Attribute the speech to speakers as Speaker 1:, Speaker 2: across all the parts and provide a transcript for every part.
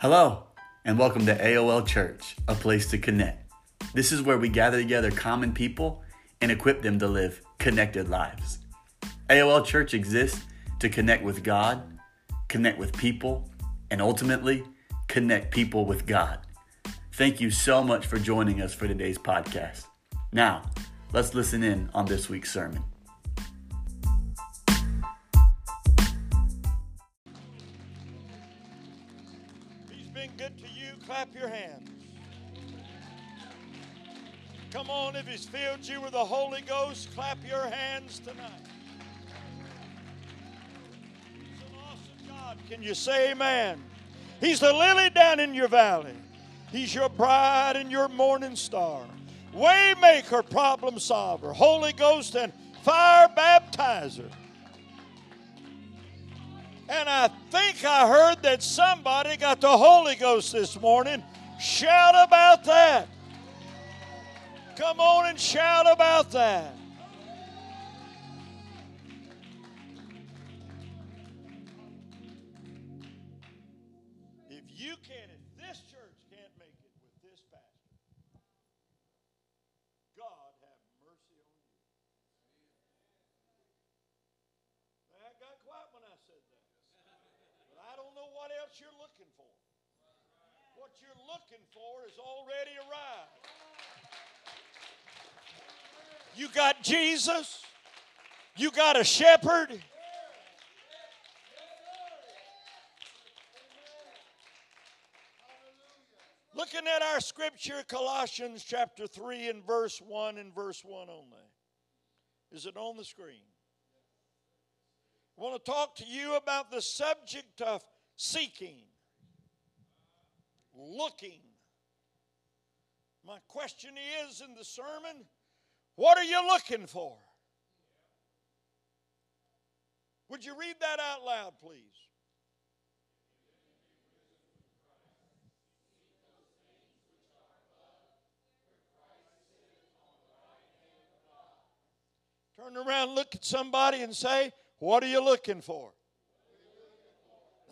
Speaker 1: Hello, and welcome to AOL Church, a place to connect. This is where we gather together common people and equip them to live connected lives. AOL Church exists to connect with God, connect with people, and ultimately connect people with God. Thank you so much for joining us for today's podcast. Now, let's listen in on this week's sermon.
Speaker 2: You with the Holy Ghost, clap your hands tonight. He's an awesome God. Can you say amen? He's the lily down in your valley. He's your bride and your morning star. Waymaker, problem solver, Holy Ghost and fire baptizer. And I think I heard that somebody got the Holy Ghost this morning. Shout about that. Come on and shout about that. If you can't, if this church can't make it with this pastor, God have mercy on you. Got quiet when I said that. But I don't know what else you're looking for. What you're looking for is already arrived. You got Jesus. You got a shepherd. Looking at our scripture, Colossians chapter 3 and verse 1 and verse 1 only. Is it on the screen? I want to talk to you about the subject of seeking, looking. My question is in the sermon what are you looking for? Would you read that out loud, please? Turn around, look at somebody, and say, What are you looking for?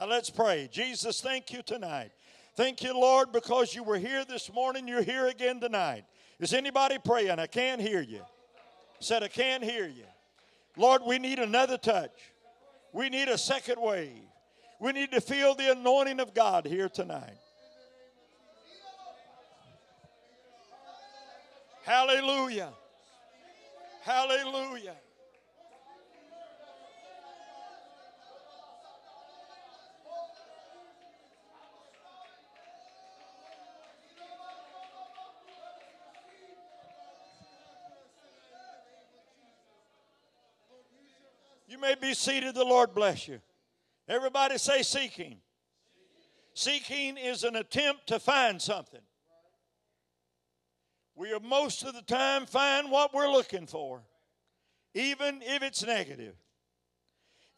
Speaker 2: Now let's pray. Jesus, thank you tonight. Thank you, Lord, because you were here this morning. You're here again tonight. Is anybody praying? I can't hear you. Said, I can't hear you. Lord, we need another touch. We need a second wave. We need to feel the anointing of God here tonight. Hallelujah. Hallelujah. You may be seated. The Lord bless you. Everybody say seeking. Seeking is an attempt to find something. We are most of the time find what we're looking for, even if it's negative.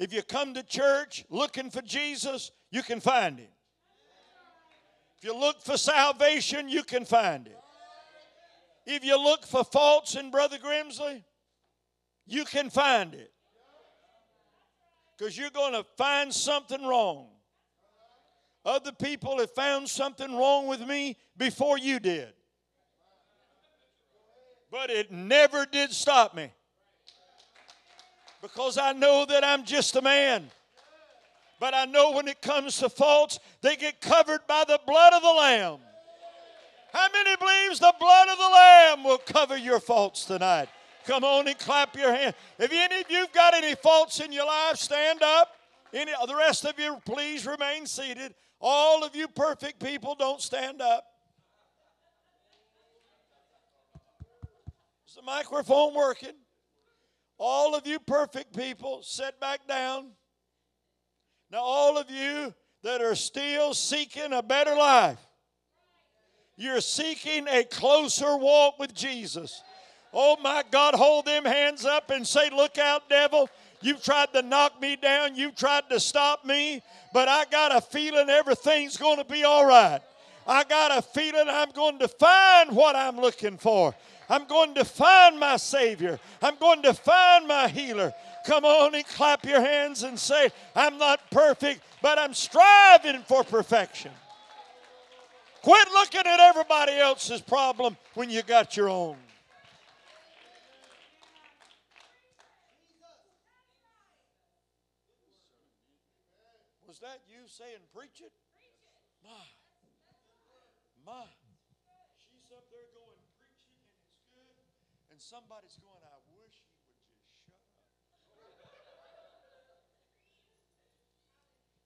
Speaker 2: If you come to church looking for Jesus, you can find him. If you look for salvation, you can find it. If you look for faults in Brother Grimsley, you can find it because you're going to find something wrong. Other people have found something wrong with me before you did. But it never did stop me. Because I know that I'm just a man. But I know when it comes to faults, they get covered by the blood of the Lamb. How many believes the blood of the Lamb will cover your faults tonight? Come on and clap your hand. If any of you've got any faults in your life, stand up. Any, the rest of you, please remain seated. All of you perfect people, don't stand up. Is the microphone working? All of you perfect people, sit back down. Now, all of you that are still seeking a better life, you're seeking a closer walk with Jesus. Oh my God, hold them hands up and say, Look out, devil. You've tried to knock me down, you've tried to stop me, but I got a feeling everything's going to be all right. I got a feeling I'm going to find what I'm looking for. I'm going to find my Savior. I'm going to find my healer. Come on and clap your hands and say, I'm not perfect, but I'm striving for perfection. Quit looking at everybody else's problem when you got your own. Was that you saying, preach it? My, my. She's up there going, preaching, and it's good. And somebody's going, I wish he would just shut up.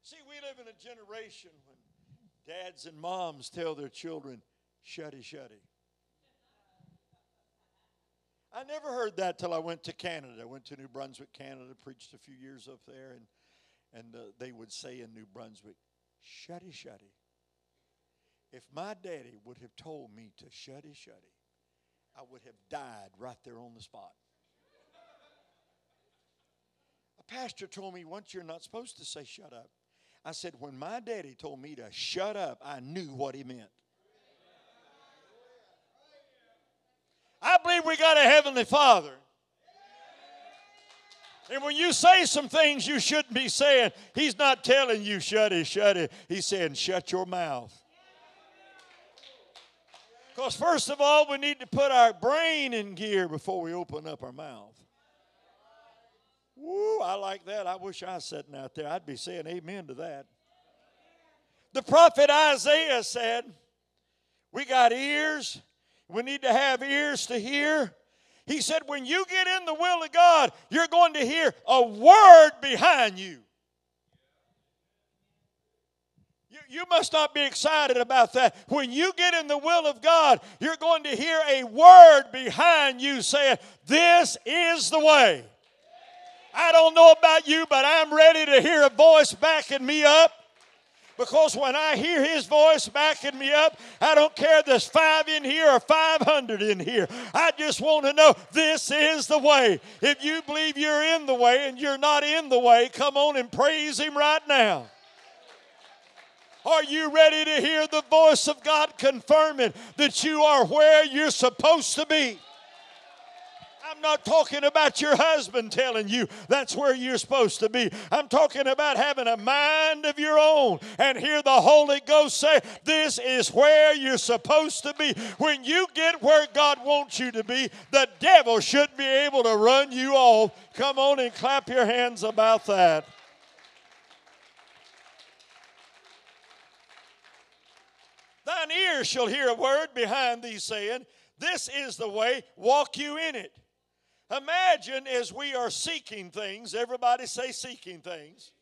Speaker 2: See, we live in a generation when dads and moms tell their children, shutty, shutty. I never heard that till I went to Canada. I went to New Brunswick, Canada, preached a few years up there, and and uh, they would say in New Brunswick, shutty, shutty. If my daddy would have told me to shutty, shutty, I would have died right there on the spot. A pastor told me once you're not supposed to say shut up. I said, when my daddy told me to shut up, I knew what he meant. I believe we got a heavenly father and when you say some things you shouldn't be saying, he's not telling you shut it, shut it. He's saying shut your mouth. Because first of all, we need to put our brain in gear before we open up our mouth. Woo, I like that. I wish I was sitting out there. I'd be saying amen to that. The prophet Isaiah said, We got ears. We need to have ears to hear he said, when you get in the will of God, you're going to hear a word behind you. You, you must not be excited about that. When you get in the will of God, you're going to hear a word behind you saying, This is the way. I don't know about you, but I'm ready to hear a voice backing me up. Because when I hear his voice backing me up, I don't care if there's five in here or 500 in here. I just want to know this is the way. If you believe you're in the way and you're not in the way, come on and praise him right now. Are you ready to hear the voice of God confirming that you are where you're supposed to be? I'm not talking about your husband telling you that's where you're supposed to be. I'm talking about having a mind of your own and hear the Holy Ghost say, This is where you're supposed to be. When you get where God wants you to be, the devil shouldn't be able to run you off. Come on and clap your hands about that. Thine ears shall hear a word behind thee saying, This is the way, walk you in it. Imagine as we are seeking things, everybody say seeking things,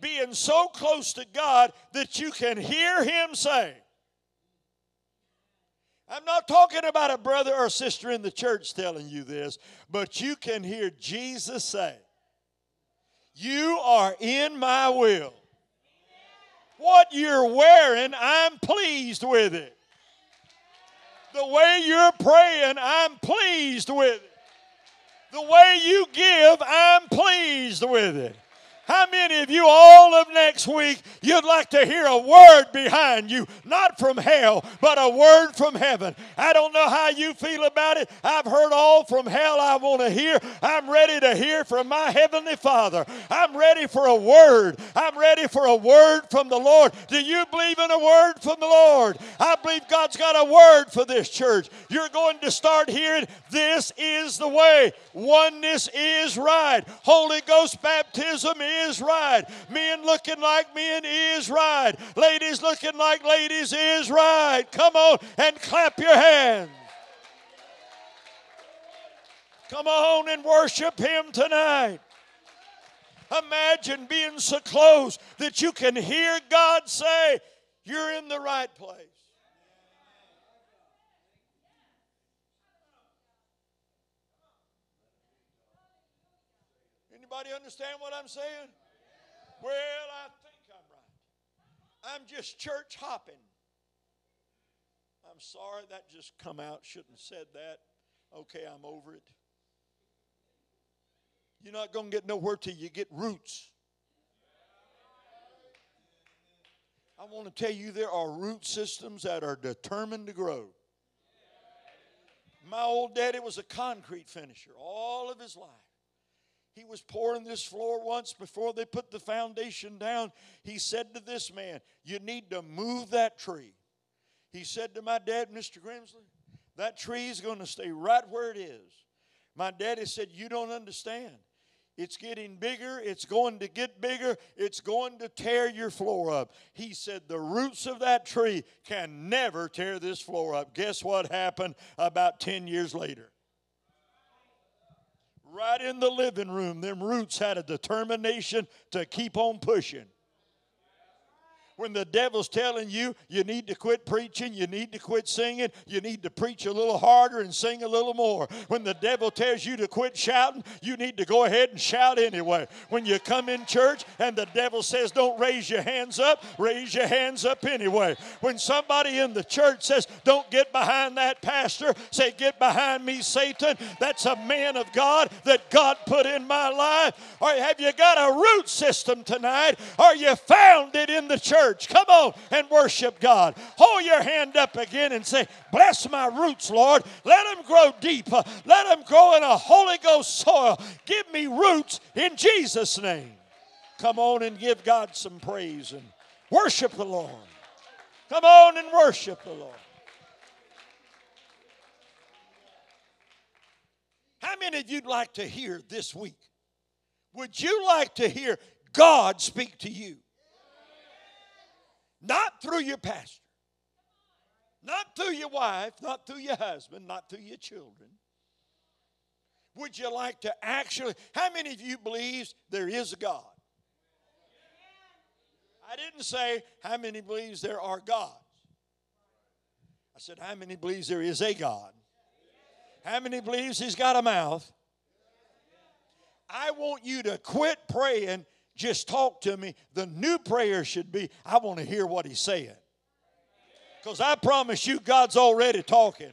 Speaker 2: being so close to God that you can hear Him say, I'm not talking about a brother or sister in the church telling you this, but you can hear Jesus say, You are in my will. What you're wearing, I'm pleased with it. The way you're praying, I'm pleased with it. The way you give, I'm pleased with it. How many of you all of next week you'd like to hear a word behind you, not from hell, but a word from heaven? I don't know how you feel about it. I've heard all from hell I want to hear. I'm ready to hear from my heavenly Father. I'm ready for a word. I'm ready for a word from the Lord. Do you believe in a word from the Lord? I believe God's got a word for this church. You're going to start hearing this is the way. Oneness is right. Holy Ghost baptism is is right. Men looking like men is right. Ladies looking like ladies is right. Come on and clap your hands. Come on and worship Him tonight. Imagine being so close that you can hear God say, You're in the right place. Anybody understand what I'm saying? Well, I think I'm right. I'm just church hopping. I'm sorry that just come out. Shouldn't have said that. Okay, I'm over it. You're not going to get nowhere till you get roots. I want to tell you there are root systems that are determined to grow. My old daddy was a concrete finisher all of his life. He was pouring this floor once before they put the foundation down. He said to this man, You need to move that tree. He said to my dad, Mr. Grimsley, that tree is going to stay right where it is. My daddy said, You don't understand. It's getting bigger. It's going to get bigger. It's going to tear your floor up. He said, The roots of that tree can never tear this floor up. Guess what happened about 10 years later? Right in the living room, them roots had a determination to keep on pushing when the devil's telling you you need to quit preaching, you need to quit singing, you need to preach a little harder and sing a little more. When the devil tells you to quit shouting, you need to go ahead and shout anyway. When you come in church and the devil says don't raise your hands up, raise your hands up anyway. When somebody in the church says don't get behind that pastor, say get behind me, Satan. That's a man of God that God put in my life. Or have you got a root system tonight? Are you founded in the church? Church. Come on and worship God. Hold your hand up again and say, Bless my roots, Lord. Let them grow deep. Let them grow in a Holy Ghost soil. Give me roots in Jesus' name. Come on and give God some praise and worship the Lord. Come on and worship the Lord. How many of you'd like to hear this week? Would you like to hear God speak to you? Not through your pastor, not through your wife, not through your husband, not through your children. Would you like to actually? How many of you believes there is a God? I didn't say how many believes there are gods. I said how many believes there is a God. How many believes he's got a mouth? I want you to quit praying just talk to me. The new prayer should be, I want to hear what he's saying. Because I promise you, God's already talking.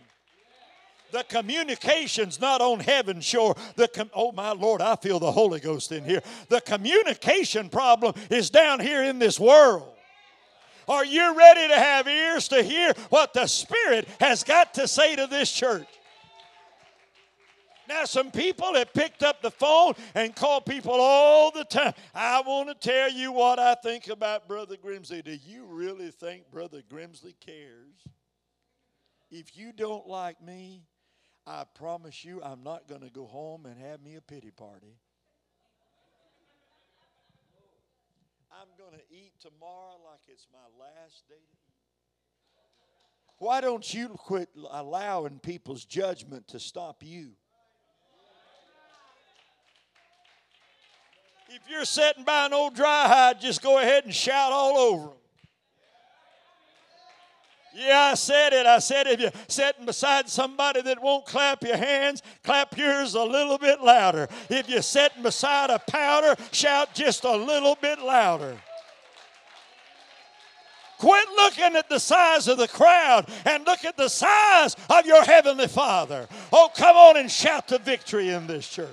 Speaker 2: The communication's not on heaven's shore. The com- oh my Lord, I feel the Holy Ghost in here. The communication problem is down here in this world. Are you ready to have ears to hear what the Spirit has got to say to this church? Now, some people have picked up the phone and called people all the time. I want to tell you what I think about Brother Grimsley. Do you really think Brother Grimsley cares? If you don't like me, I promise you I'm not going to go home and have me a pity party. I'm going to eat tomorrow like it's my last day to eat. Why don't you quit allowing people's judgment to stop you? If you're sitting by an old dry hide, just go ahead and shout all over them. Yeah, I said it. I said if you're sitting beside somebody that won't clap your hands, clap yours a little bit louder. If you're sitting beside a powder, shout just a little bit louder. Quit looking at the size of the crowd and look at the size of your Heavenly Father. Oh, come on and shout the victory in this church.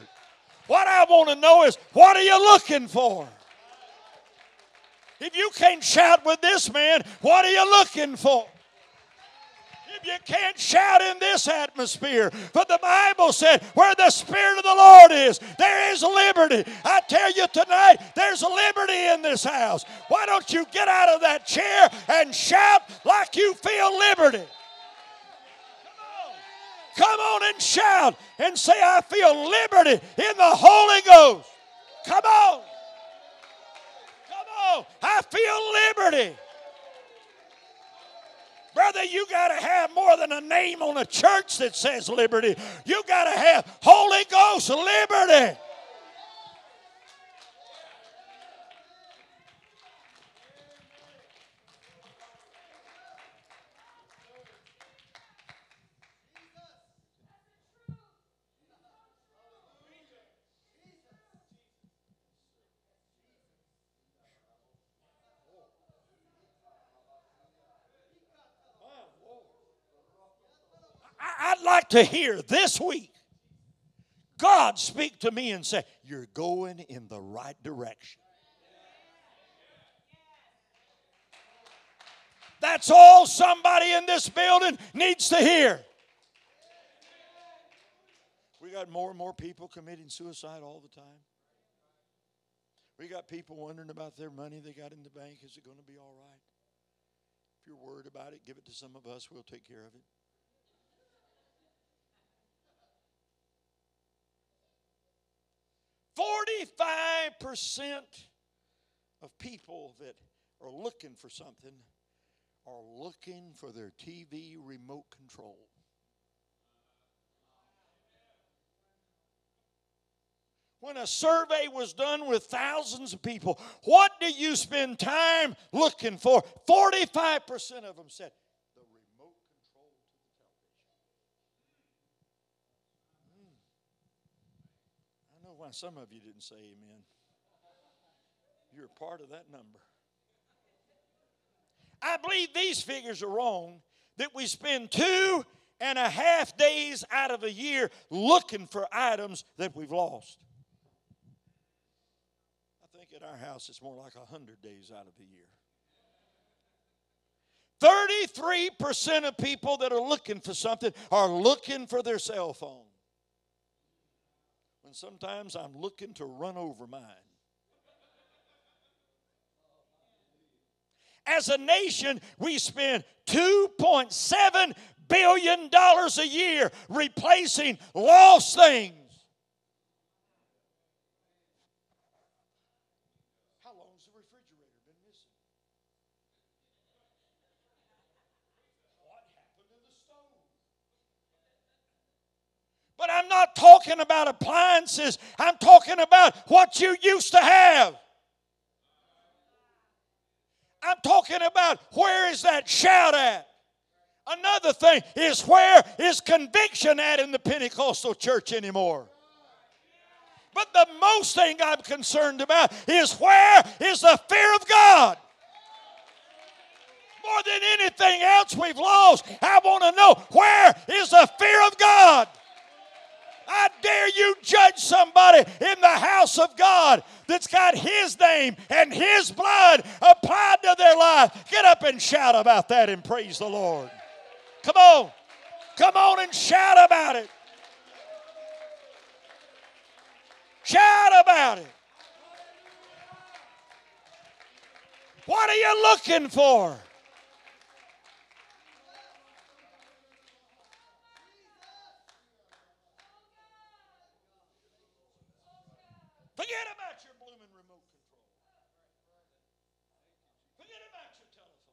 Speaker 2: What I want to know is what are you looking for? If you can't shout with this man, what are you looking for? If you can't shout in this atmosphere, but the Bible said, where the Spirit of the Lord is, there is liberty. I tell you tonight, there's liberty in this house. Why don't you get out of that chair and shout like you feel liberty? Come on and shout and say, I feel liberty in the Holy Ghost. Come on. Come on. I feel liberty. Brother, you got to have more than a name on a church that says liberty. You got to have Holy Ghost liberty. I'd like to hear this week God speak to me and say, You're going in the right direction. That's all somebody in this building needs to hear. We got more and more people committing suicide all the time. We got people wondering about their money they got in the bank. Is it going to be all right? If you're worried about it, give it to some of us. We'll take care of it. Forty-five percent of people that are looking for something are looking for their TV remote control. when a survey was done with thousands of people, what do you spend time looking for? 45% of them said, the remote control to the television. Hmm. Some of you didn't say amen. You're part of that number. I believe these figures are wrong that we spend two and a half days out of a year looking for items that we've lost I think at our house, it's more like 100 days out of the year. 33% of people that are looking for something are looking for their cell phone. When sometimes I'm looking to run over mine. As a nation, we spend $2.7 billion a year replacing lost things. But I'm not talking about appliances, I'm talking about what you used to have. I'm talking about where is that shout at? Another thing is where is conviction at in the Pentecostal church anymore? But the most thing I'm concerned about is where is the fear of God? More than anything else we've lost, I want to know where is the fear of God? I dare you judge somebody in the house of God that's got His name and His blood applied to their life. Get up and shout about that and praise the Lord. Come on. Come on and shout about it. Shout about it. What are you looking for? Forget about your blooming remote control. Forget about your telephone.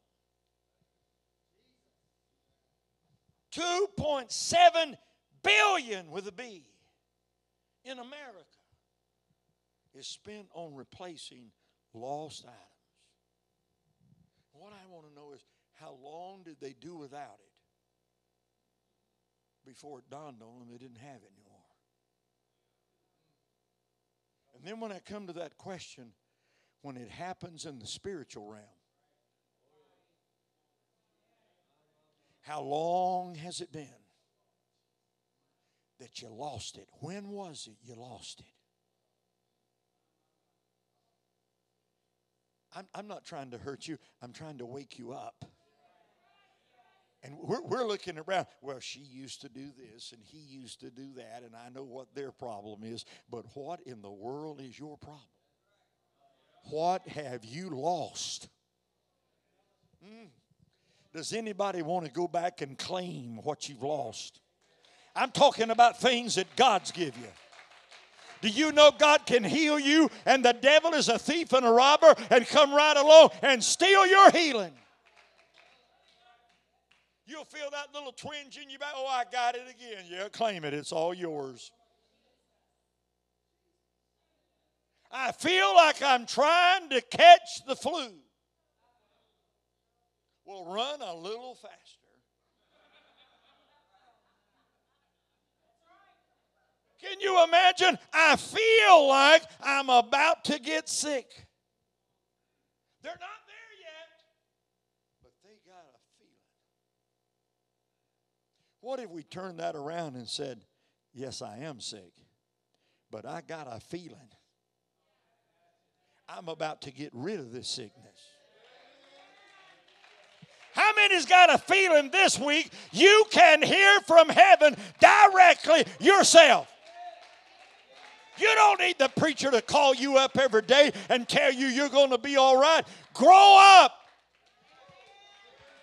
Speaker 2: 2.7 billion with a B in America is spent on replacing lost items. What I want to know is how long did they do without it before it dawned on them they didn't have it anymore? And then when I come to that question, when it happens in the spiritual realm, how long has it been that you lost it? When was it you lost it? I'm, I'm not trying to hurt you, I'm trying to wake you up. And we're, we're looking around. Well, she used to do this and he used to do that, and I know what their problem is. But what in the world is your problem? What have you lost? Mm. Does anybody want to go back and claim what you've lost? I'm talking about things that God's give you. Do you know God can heal you and the devil is a thief and a robber and come right along and steal your healing? You'll feel that little twinge in your back. Oh, I got it again. Yeah, claim it. It's all yours. I feel like I'm trying to catch the flu. Well, run a little faster. Can you imagine? I feel like I'm about to get sick. They're not What if we turned that around and said, Yes, I am sick, but I got a feeling I'm about to get rid of this sickness? How many's got a feeling this week you can hear from heaven directly yourself? You don't need the preacher to call you up every day and tell you you're going to be all right. Grow up.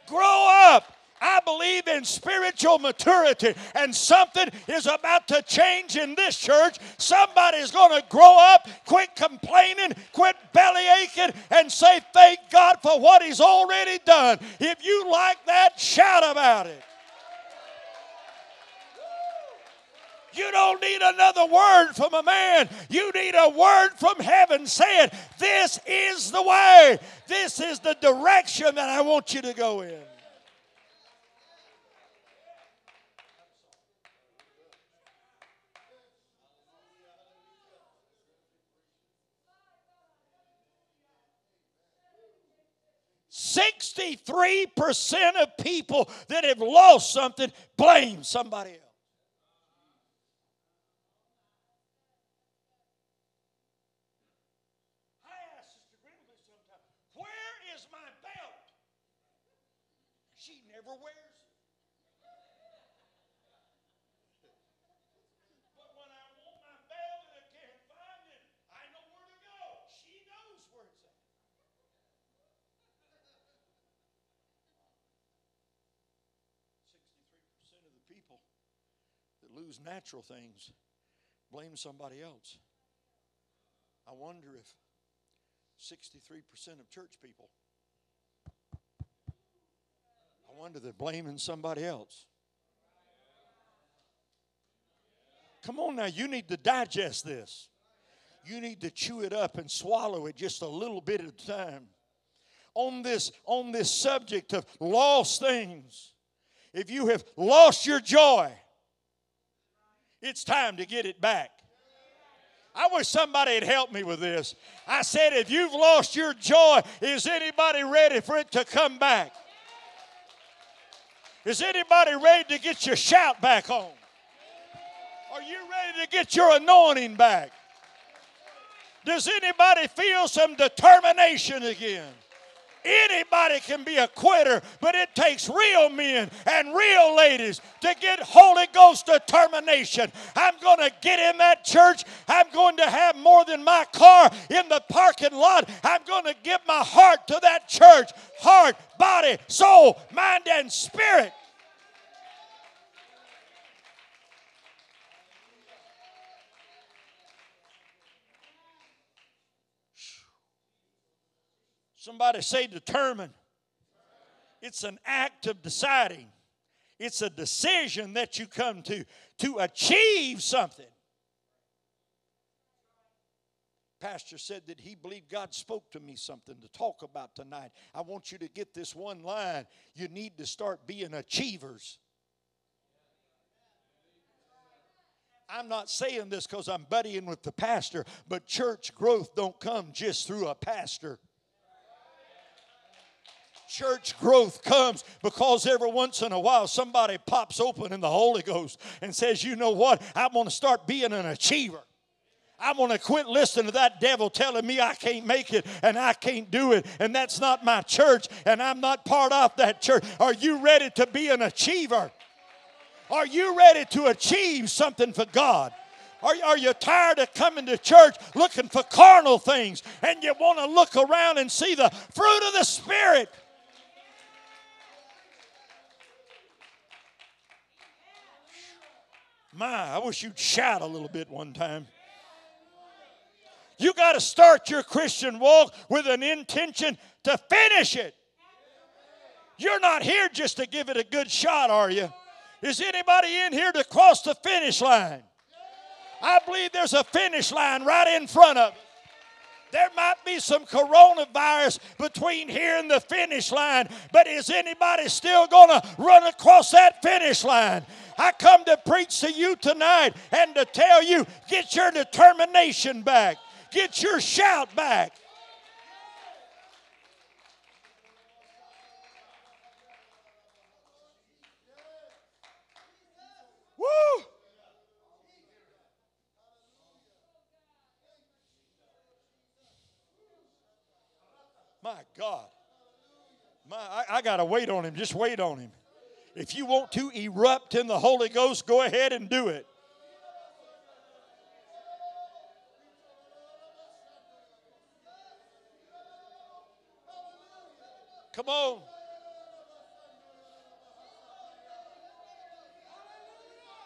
Speaker 2: Grow up. I believe in spiritual maturity, and something is about to change in this church. Somebody's going to grow up, quit complaining, quit belly aching, and say, Thank God for what He's already done. If you like that, shout about it. You don't need another word from a man. You need a word from heaven saying, This is the way. This is the direction that I want you to go in. Sixty-three percent of people that have lost something blame somebody else. never wears it. But when I want my belt and I can't find it, I know where to go. She knows where it's at. Sixty-three percent of the people that lose natural things blame somebody else. I wonder if 63% of church people I wonder they're blaming somebody else. Come on now, you need to digest this. You need to chew it up and swallow it just a little bit at a time. On this, on this subject of lost things, if you have lost your joy, it's time to get it back. I wish somebody had helped me with this. I said, if you've lost your joy, is anybody ready for it to come back? Is anybody ready to get your shout back on? Are you ready to get your anointing back? Does anybody feel some determination again? Anybody can be a quitter, but it takes real men and real ladies to get Holy Ghost determination. I'm going to get in that church. I'm going to have more than my car in the parking lot. I'm going to give my heart to that church heart, body, soul, mind, and spirit. Somebody say determine. It's an act of deciding. It's a decision that you come to to achieve something. Pastor said that he believed God spoke to me something to talk about tonight. I want you to get this one line. You need to start being achievers. I'm not saying this because I'm buddying with the pastor, but church growth don't come just through a pastor. Church growth comes because every once in a while somebody pops open in the Holy Ghost and says, You know what? I'm going to start being an achiever. I'm going to quit listening to that devil telling me I can't make it and I can't do it, and that's not my church, and I'm not part of that church. Are you ready to be an achiever? Are you ready to achieve something for God? Are, are you tired of coming to church looking for carnal things and you want to look around and see the fruit of the Spirit? My, I wish you'd shout a little bit one time. You got to start your Christian walk with an intention to finish it. You're not here just to give it a good shot, are you? Is anybody in here to cross the finish line? I believe there's a finish line right in front of us. There might be some coronavirus between here and the finish line, but is anybody still going to run across that finish line? I come to preach to you tonight and to tell you get your determination back, get your shout back. Woo! My God. My, I, I got to wait on him. Just wait on him. If you want to erupt in the Holy Ghost, go ahead and do it. Come on.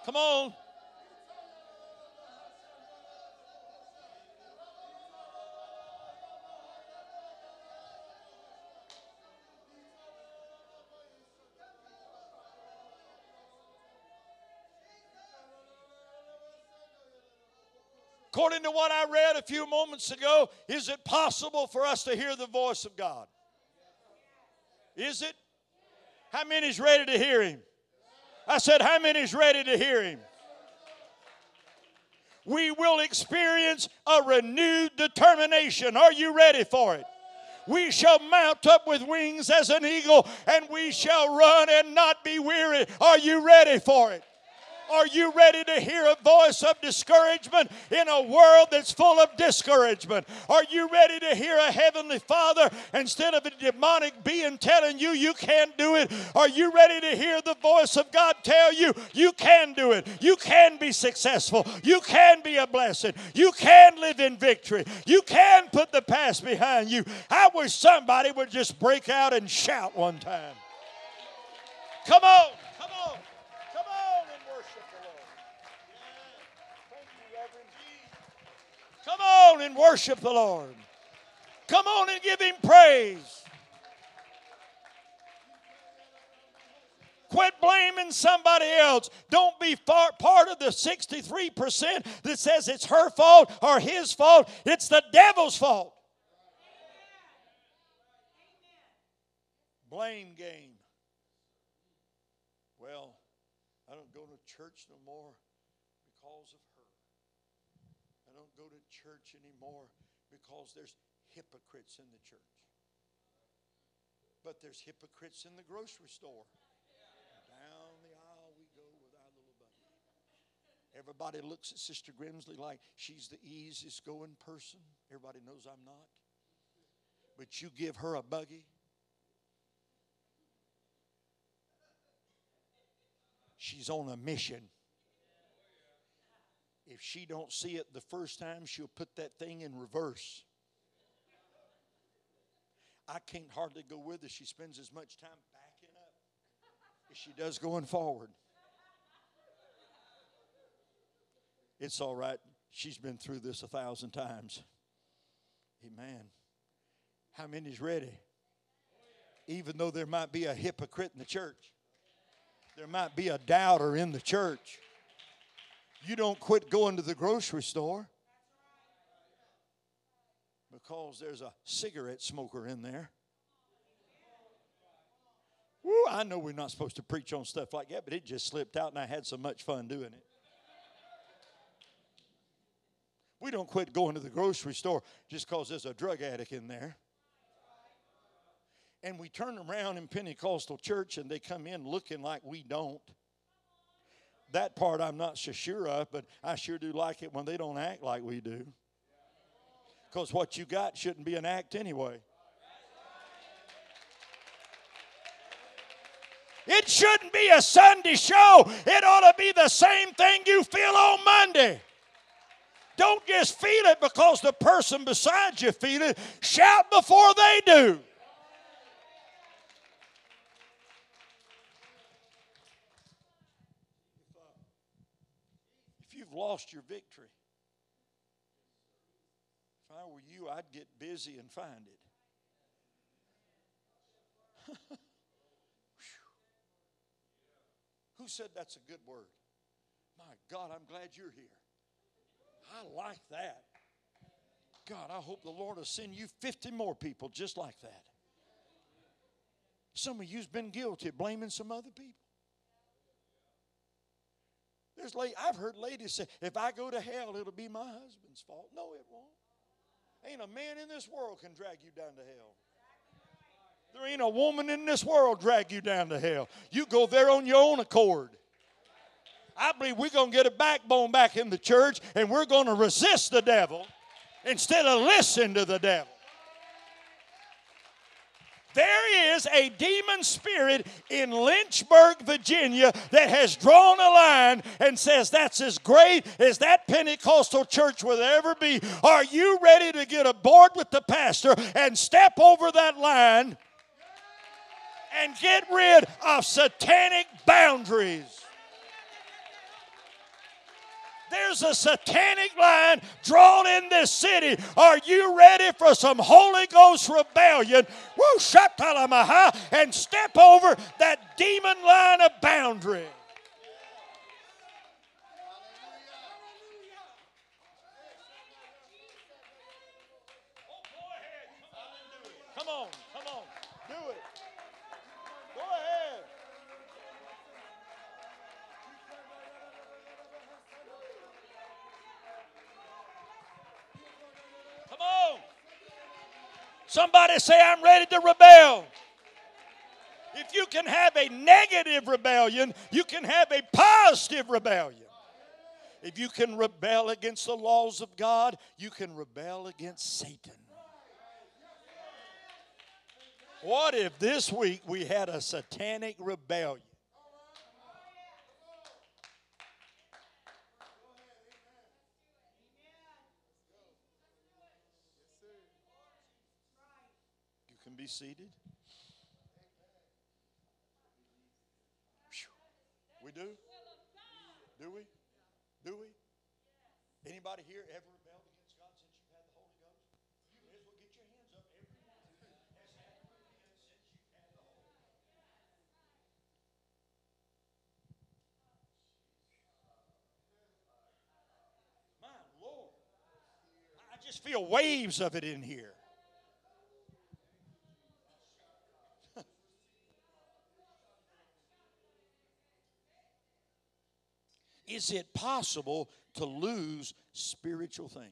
Speaker 2: Come on. According to what I read a few moments ago, is it possible for us to hear the voice of God? Is it? How many's ready to hear him? I said, How many's ready to hear him? We will experience a renewed determination. Are you ready for it? We shall mount up with wings as an eagle, and we shall run and not be weary. Are you ready for it? Are you ready to hear a voice of discouragement in a world that's full of discouragement? Are you ready to hear a heavenly Father instead of a demonic being telling you you can't do it? Are you ready to hear the voice of God tell you you can do it? You can be successful. You can be a blessing. You can live in victory. You can put the past behind you. I wish somebody would just break out and shout one time. Come on. Come on and worship the Lord. Come on and give Him praise. Quit blaming somebody else. Don't be part of the 63% that says it's her fault or his fault. It's the devil's fault. Blame game. Well, I don't go to church no more because of don't go to church anymore because there's hypocrites in the church. But there's hypocrites in the grocery store. Down the aisle we go with our little buggy. Everybody looks at Sister Grimsley like she's the easiest going person. Everybody knows I'm not. But you give her a buggy. She's on a mission if she don't see it the first time, she'll put that thing in reverse. I can't hardly go with her. She spends as much time backing up as she does going forward. It's all right. She's been through this a thousand times. Amen. How many's ready? Even though there might be a hypocrite in the church, there might be a doubter in the church you don't quit going to the grocery store because there's a cigarette smoker in there. Woo, I know we're not supposed to preach on stuff like that, but it just slipped out and I had so much fun doing it. We don't quit going to the grocery store just because there's a drug addict in there. And we turn around in Pentecostal church and they come in looking like we don't. That part I'm not so sure of, but I sure do like it when they don't act like we do. Because what you got shouldn't be an act anyway. It shouldn't be a Sunday show. It ought to be the same thing you feel on Monday. Don't just feel it because the person beside you feel it. Shout before they do. you've lost your victory. If I were you, I'd get busy and find it. Who said that's a good word? My God, I'm glad you're here. I like that. God, I hope the Lord will send you 50 more people just like that. Some of you's been guilty blaming some other people. There's I've heard ladies say, if I go to hell, it'll be my husband's fault. No, it won't. Ain't a man in this world can drag you down to hell. There ain't a woman in this world drag you down to hell. You go there on your own accord. I believe we're going to get a backbone back in the church and we're going to resist the devil instead of listen to the devil. There is a demon spirit in Lynchburg, Virginia that has drawn a line and says that's as great as that Pentecostal church will ever be. Are you ready to get aboard with the pastor and step over that line and get rid of satanic boundaries? There's a satanic line drawn in this city. Are you ready for some Holy Ghost rebellion? Woo, shatalamaha, and step over that demon line of boundary. Come on, come on, do it. Go ahead. Come on. Somebody say, I'm ready to rebel. If you can have a negative rebellion, you can have a positive rebellion. If you can rebel against the laws of God, you can rebel against Satan. What if this week we had a satanic rebellion? You can be seated. We do? Do we? Do we? Anybody here ever rebelled against God since you've had the Holy Ghost? You may as well get your hands up. Everyone has had rebellion since you've had the Holy Ghost. My Lord. I just feel waves of it in here. Is it possible to lose spiritual things?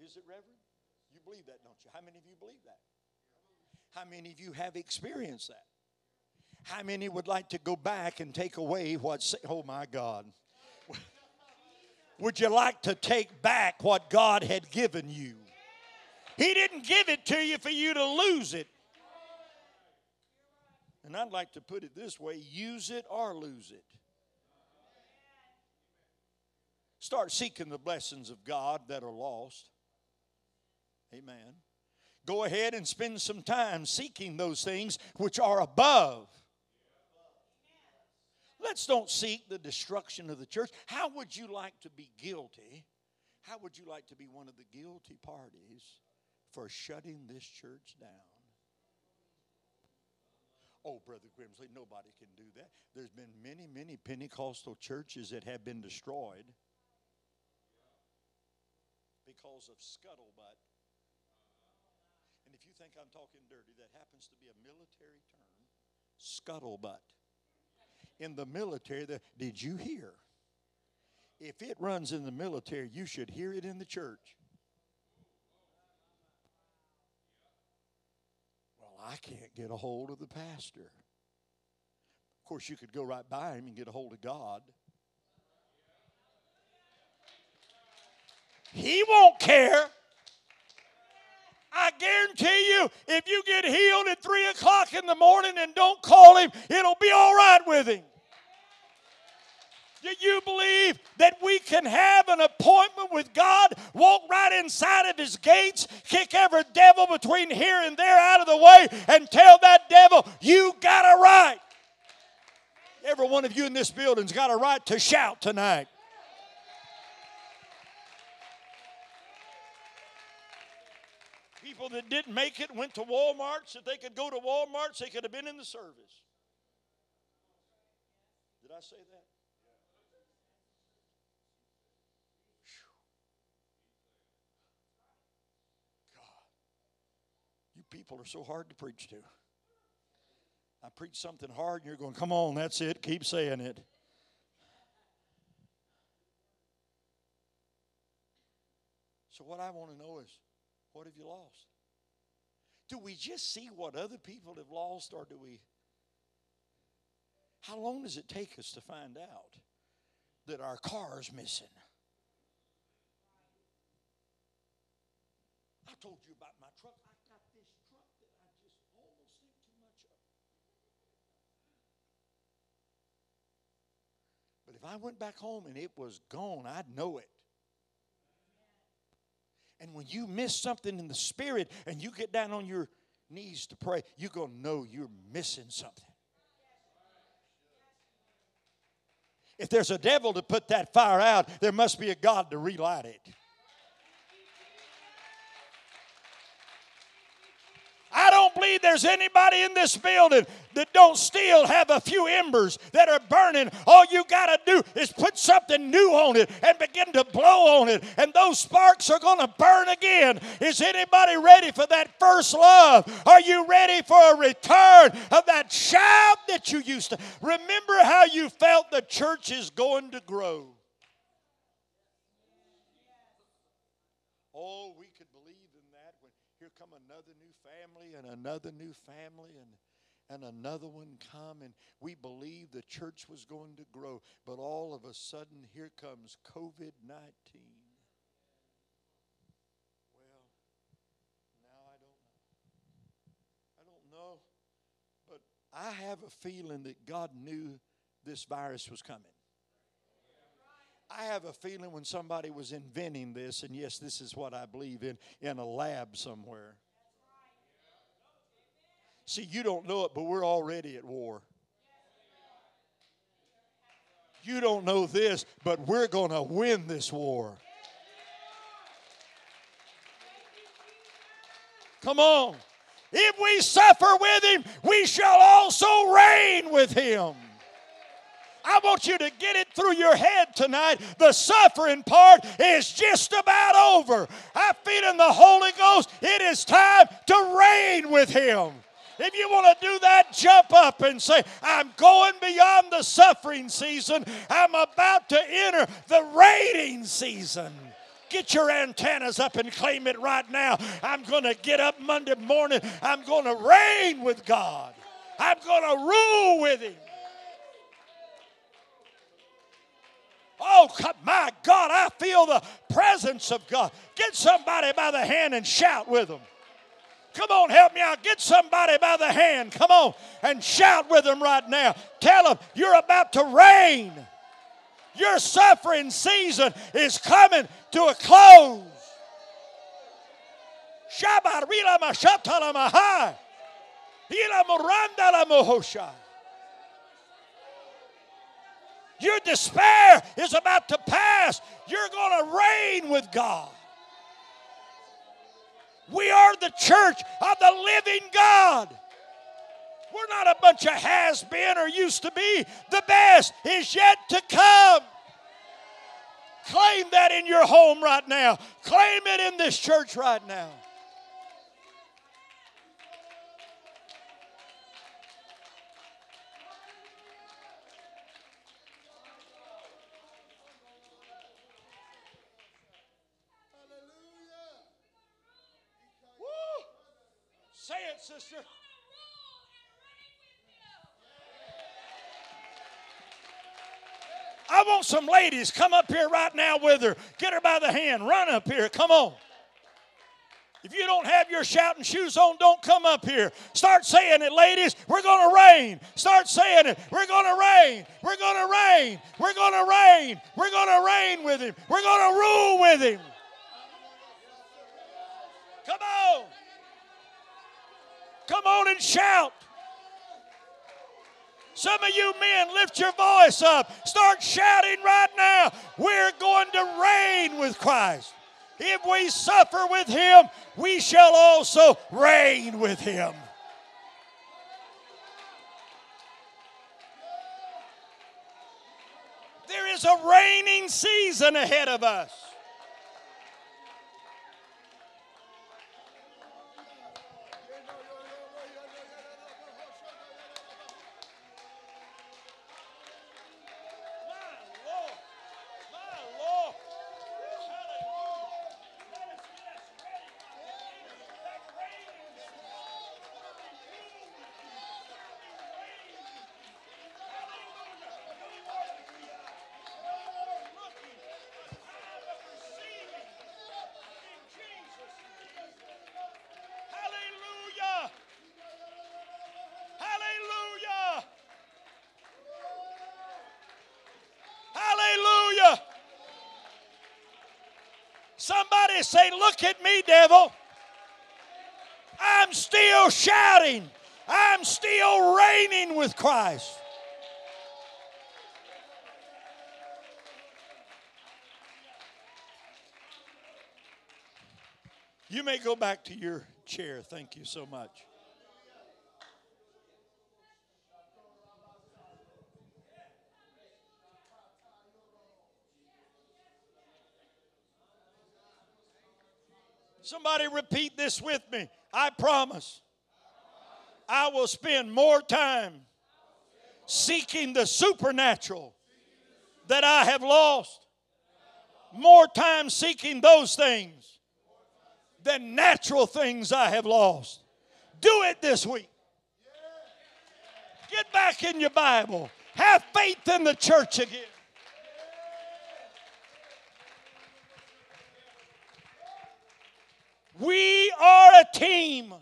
Speaker 2: Is it, Reverend? You believe that, don't you? How many of you believe that? How many of you have experienced that? How many would like to go back and take away what? Oh my God. Would you like to take back what God had given you? He didn't give it to you for you to lose it. And I'd like to put it this way use it or lose it. Start seeking the blessings of God that are lost. Amen. Go ahead and spend some time seeking those things which are above. Let's don't seek the destruction of the church. How would you like to be guilty? How would you like to be one of the guilty parties for shutting this church down? Oh, Brother Grimsley, nobody can do that. There's been many, many Pentecostal churches that have been destroyed because of scuttlebutt. And if you think I'm talking dirty, that happens to be a military term scuttlebutt. In the military, the, did you hear? If it runs in the military, you should hear it in the church. Well, I can't get a hold of the pastor. Of course, you could go right by him and get a hold of God. He won't care. I guarantee you, if you get healed at 3 o'clock in the morning and don't call him, it'll be all right with him. Do you believe that we can have an appointment with God, walk right inside of his gates, kick every devil between here and there out of the way, and tell that devil, You got a right? Every one of you in this building's got a right to shout tonight. People that didn't make it went to Walmart's. If they could go to Walmart's, they could have been in the service. Did I say that? God, you people are so hard to preach to. I preach something hard, and you're going, come on, that's it, keep saying it. So, what I want to know is what have you lost? Do we just see what other people have lost, or do we? How long does it take us to find out that our car is missing? I told you about my truck. I got this truck that I just almost think too much of. But if I went back home and it was gone, I'd know it. And when you miss something in the spirit and you get down on your knees to pray, you're going to know you're missing something. If there's a devil to put that fire out, there must be a God to relight it. Don't believe there's anybody in this building that don't still have a few embers that are burning. All you got to do is put something new on it and begin to blow on it, and those sparks are going to burn again. Is anybody ready for that first love? Are you ready for a return of that shout that you used to? Remember how you felt the church is going to grow. Oh, we could believe in that when here come another new family and another new family and and another one come and we believed the church was going to grow. But all of a sudden here comes covid-19 well now i don't know. I don't know but i have a feeling that god knew this virus was coming. I have a feeling when somebody was inventing this, and yes, this is what I believe in, in a lab somewhere. See, you don't know it, but we're already at war. You don't know this, but we're going to win this war. Come on. If we suffer with him, we shall also reign with him. I want you to get it through your head tonight. The suffering part is just about over. I feel in the Holy Ghost, it is time to reign with Him. If you want to do that, jump up and say, I'm going beyond the suffering season. I'm about to enter the reigning season. Get your antennas up and claim it right now. I'm going to get up Monday morning. I'm going to reign with God. I'm going to rule with Him. Oh, my God, I feel the presence of God. Get somebody by the hand and shout with them. Come on, help me out. Get somebody by the hand. Come on and shout with them right now. Tell them you're about to reign. Your suffering season is coming to a close. Your despair is about to pass. You're going to reign with God. We are the church of the living God. We're not a bunch of has been or used to be. The best is yet to come. Claim that in your home right now. Claim it in this church right now. Say it, sister. I want some ladies come up here right now with her. Get her by the hand. Run up here. Come on. If you don't have your shouting shoes on, don't come up here. Start saying it, ladies. We're going to reign. Start saying it. We're going to reign. We're going to reign. We're going to reign. We're going to reign with him. We're going to rule with him. Come on. Come on and shout. Some of you men, lift your voice up. Start shouting right now. We're going to reign with Christ. If we suffer with him, we shall also reign with him. There is a reigning season ahead of us. somebody say, Look at me, devil. I'm still shouting. I'm still reigning with Christ. You may go back to your chair. Thank you so much. Somebody repeat this with me. I promise I will spend more time seeking the supernatural that I have lost, more time seeking those things than natural things I have lost. Do it this week. Get back in your Bible. Have faith in the church again. We are a team.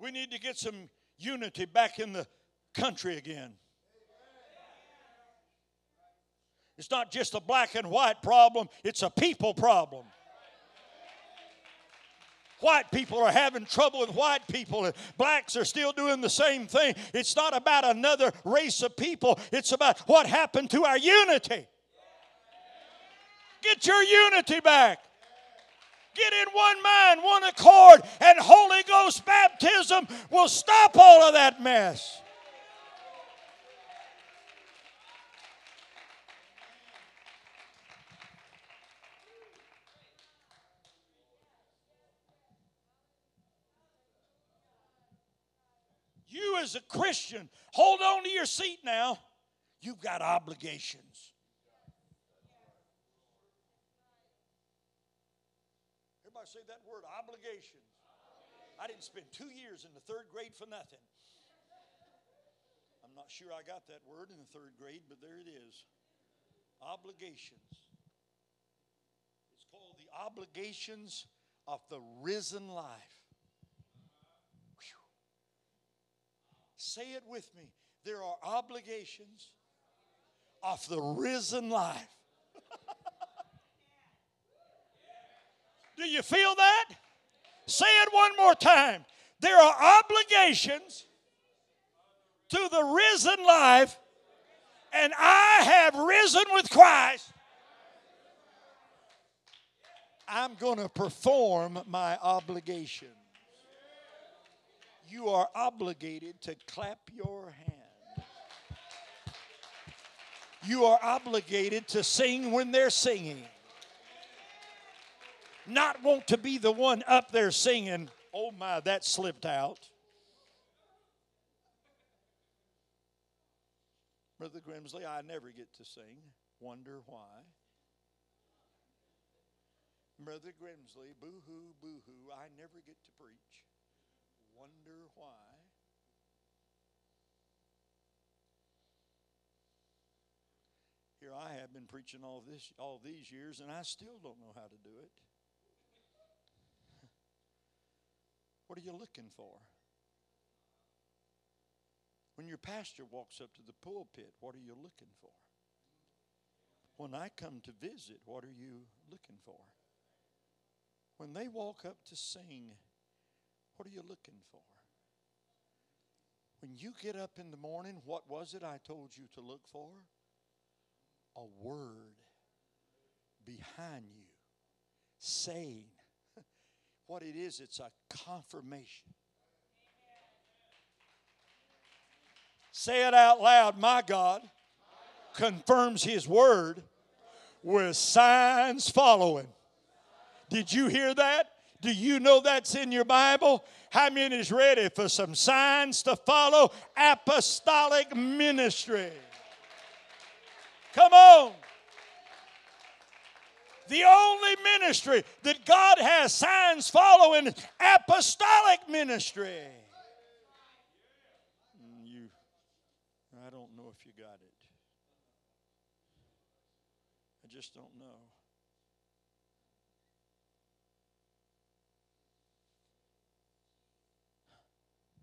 Speaker 2: We need to get some unity back in the country again. It's not just a black and white problem, it's a people problem. White people are having trouble with white people, and blacks are still doing the same thing. It's not about another race of people, it's about what happened to our unity. Get your unity back. Get in one mind, one accord, and Holy Ghost baptism will stop all of that mess. You, as a Christian, hold on to your seat now. You've got obligations. Everybody say that word obligations. I didn't spend two years in the third grade for nothing. I'm not sure I got that word in the third grade, but there it is. Obligations. It's called the obligations of the risen life. Say it with me. There are obligations of the risen life. Do you feel that? Say it one more time. There are obligations to the risen life, and I have risen with Christ. I'm going to perform my obligation you are obligated to clap your hand. You are obligated to sing when they're singing. Not want to be the one up there singing, oh my, that slipped out. Brother Grimsley, I never get to sing. Wonder why. Brother Grimsley, boo hoo, boo hoo, I never get to preach wonder why. Here I have been preaching all this all these years and I still don't know how to do it. What are you looking for? When your pastor walks up to the pulpit, what are you looking for? When I come to visit, what are you looking for? When they walk up to sing, what are you looking for? When you get up in the morning, what was it I told you to look for? A word behind you saying what it is, it's a confirmation. Say it out loud. My God confirms His word with signs following. Did you hear that? Do you know that's in your Bible? How many is ready for some signs to follow apostolic ministry? Come on. The only ministry that God has signs following apostolic ministry. Mm, you, I don't know if you got it. I just don't know.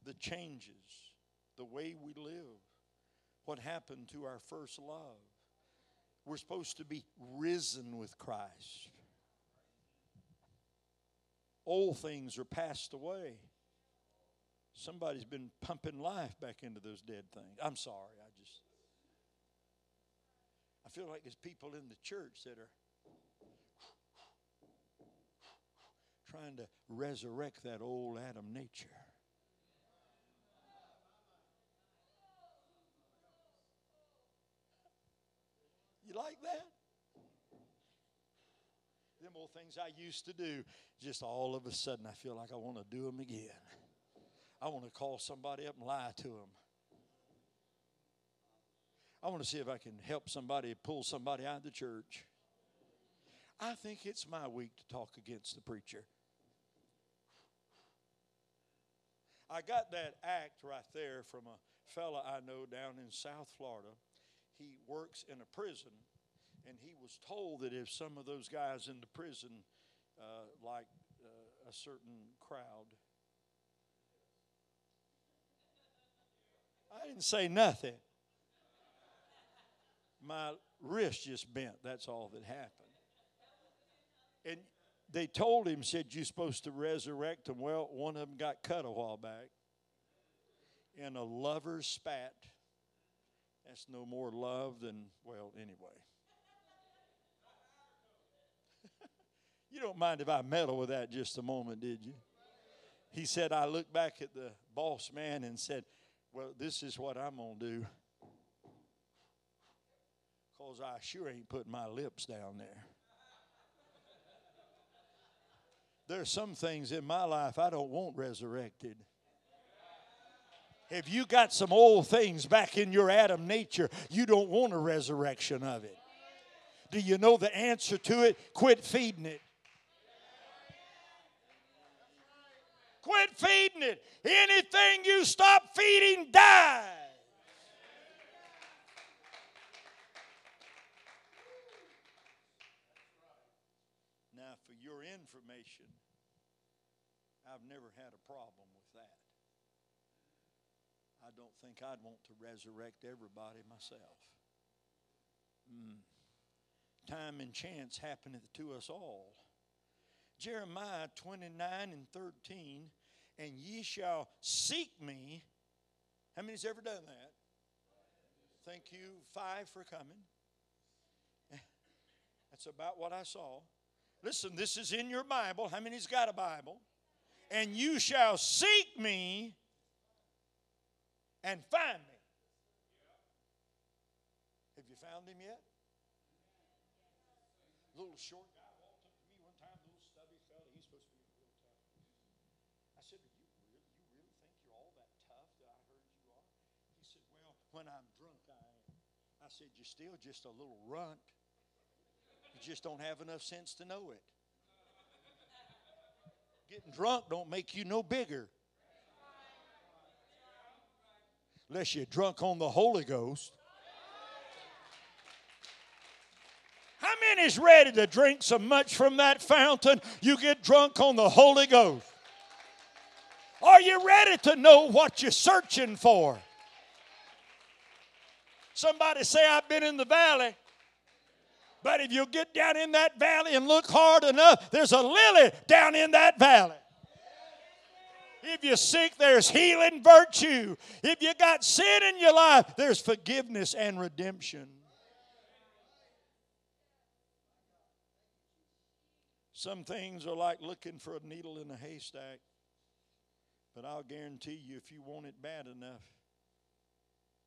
Speaker 2: the changes, the way we live, what happened to our first love. We're supposed to be risen with Christ. Old things are passed away. Somebody's been pumping life back into those dead things. I'm sorry, I just. I feel like there's people in the church that are trying to resurrect that old Adam nature. You like that? Them old things I used to do, just all of a sudden I feel like I want to do them again. I want to call somebody up and lie to them. I want to see if I can help somebody pull somebody out of the church. I think it's my week to talk against the preacher. I got that act right there from a fella I know down in South Florida. He works in a prison, and he was told that if some of those guys in the prison, uh, like uh, a certain crowd, I didn't say nothing. My wrist just bent. That's all that happened. And they told him, said, You're supposed to resurrect them. Well, one of them got cut a while back in a lover's spat. That's no more love than, well, anyway. you don't mind if I meddle with that just a moment, did you? He said, I looked back at the boss man and said, Well, this is what I'm going to do. Because I sure ain't putting my lips down there. There's some things in my life I don't want resurrected. If you got some old things back in your Adam nature, you don't want a resurrection of it. Do you know the answer to it? Quit feeding it. Quit feeding it. Anything you stop feeding dies. Now, for your information, I've never had a problem with that. I don't think I'd want to resurrect everybody myself. Mm. Time and chance happeneth to us all. Jeremiah 29 and 13, and ye shall seek me. How many's ever done that? Thank you, five, for coming. That's about what I saw. Listen, this is in your Bible. How many's got a Bible? And you shall seek me and find me. Have you found him yet? Little short guy walked up to me one time, little stubby fella. He's supposed to be real tough. I said, you really, you really think you're all that tough that I heard you are? He said, Well, when I'm drunk, I am. I said, You're still just a little runt. You just don't have enough sense to know it. Getting drunk don't make you no bigger. Unless you're drunk on the Holy Ghost. How many is ready to drink so much from that fountain you get drunk on the Holy Ghost? Are you ready to know what you're searching for? Somebody say, I've been in the valley. But if you get down in that valley and look hard enough, there's a lily down in that valley. If you're sick, there's healing virtue. If you got sin in your life, there's forgiveness and redemption. Some things are like looking for a needle in a haystack. But I'll guarantee you, if you want it bad enough,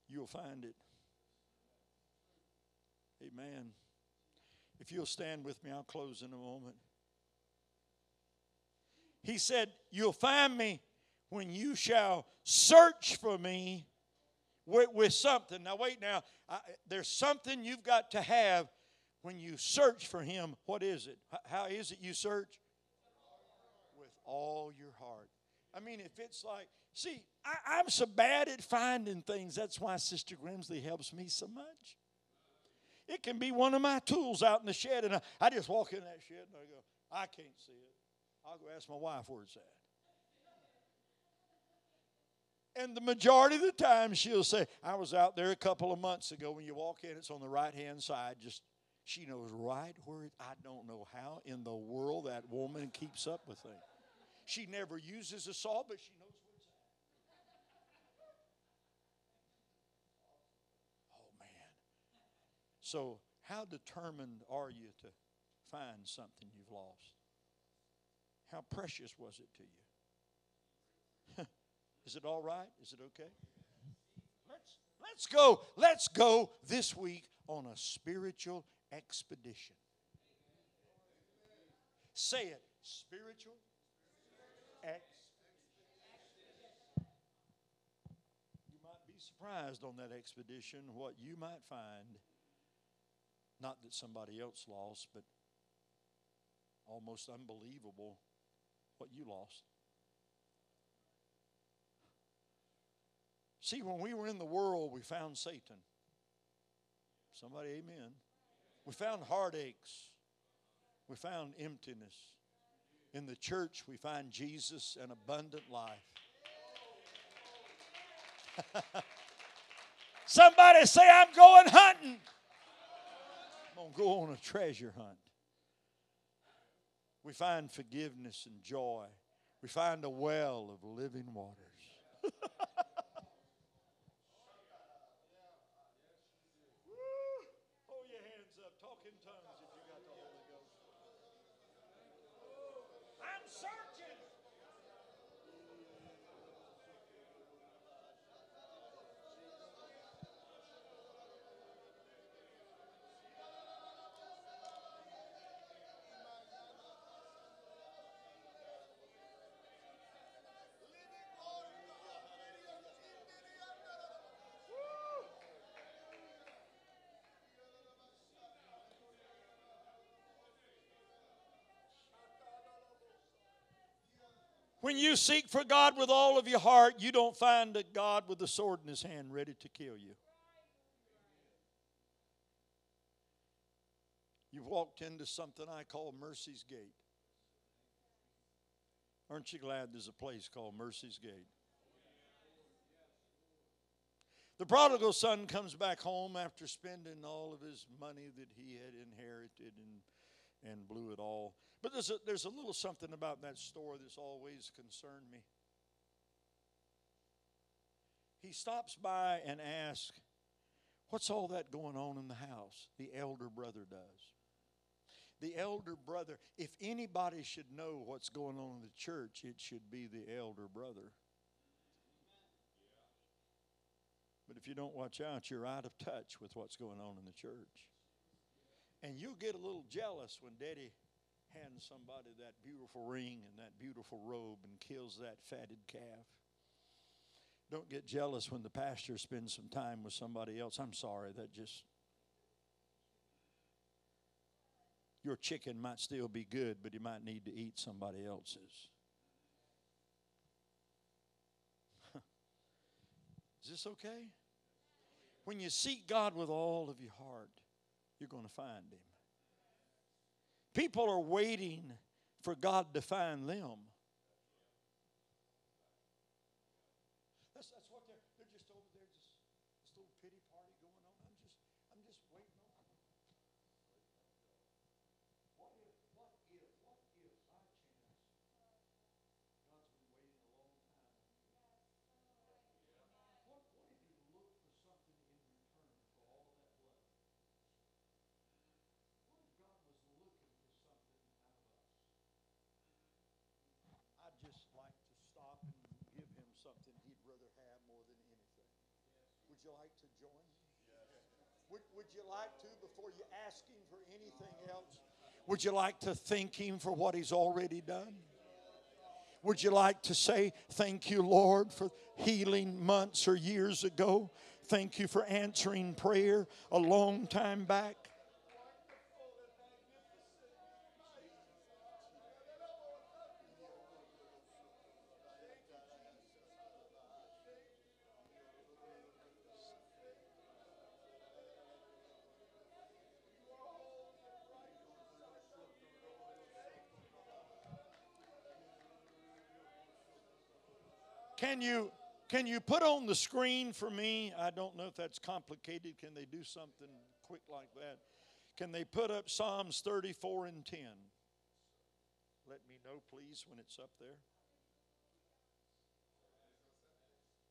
Speaker 2: you'll find it. Amen. If you'll stand with me, I'll close in a moment. He said, You'll find me when you shall search for me with, with something. Now, wait now. I, there's something you've got to have when you search for Him. What is it? How is it you search? With all your heart. I mean, if it's like, see, I, I'm so bad at finding things. That's why Sister Grimsley helps me so much. It can be one of my tools out in the shed, and I, I just walk in that shed and I go, I can't see it. I'll go ask my wife where it's at. And the majority of the time, she'll say, I was out there a couple of months ago. When you walk in, it's on the right hand side. Just she knows right where it, I don't know how in the world that woman keeps up with things. She never uses a saw, but she knows where it's at. Oh man. So How determined are you to find something you've lost? How precious was it to you? Is it all right? Is it okay? Let's let's go. Let's go this week on a spiritual expedition. Say it. Spiritual expedition. You might be surprised on that expedition what you might find. Not that somebody else lost, but almost unbelievable what you lost. See, when we were in the world, we found Satan. Somebody, amen. We found heartaches. We found emptiness. In the church, we find Jesus and abundant life. Somebody say, I'm going hunting. I'm going to go on a treasure hunt. We find forgiveness and joy. We find a well of living waters. When you seek for God with all of your heart, you don't find a God with a sword in his hand ready to kill you. You've walked into something I call Mercy's Gate. Aren't you glad there's a place called Mercy's Gate? The prodigal son comes back home after spending all of his money that he had inherited and, and blew it all. But there's a, there's a little something about that story that's always concerned me. He stops by and asks, What's all that going on in the house? The elder brother does. The elder brother, if anybody should know what's going on in the church, it should be the elder brother. But if you don't watch out, you're out of touch with what's going on in the church. And you'll get a little jealous when daddy hands somebody that beautiful ring and that beautiful robe and kills that fatted calf. Don't get jealous when the pastor spends some time with somebody else. I'm sorry, that just. Your chicken might still be good, but you might need to eat somebody else's. Is this okay? When you seek God with all of your heart, you're going to find Him. People are waiting for God to find them. That's, that's what they're, they're just over there, just this little pity party going on. I'm just, I'm just waiting on. What if, what if, what if by chance God's been waiting a long time? What, what if He looked for something in return for all of that blood? What if God was looking for something out of us? I'd just like to stop and give him something he'd rather have more than anything. Would you like to join? Would, would you like to, before you ask him for anything else, would you like to thank him for what he's already done? Would you like to say, Thank you, Lord, for healing months or years ago? Thank you for answering prayer a long time back. Can you can you put on the screen for me? I don't know if that's complicated. Can they do something quick like that? Can they put up Psalms 34 and 10? Let me know, please, when it's up there.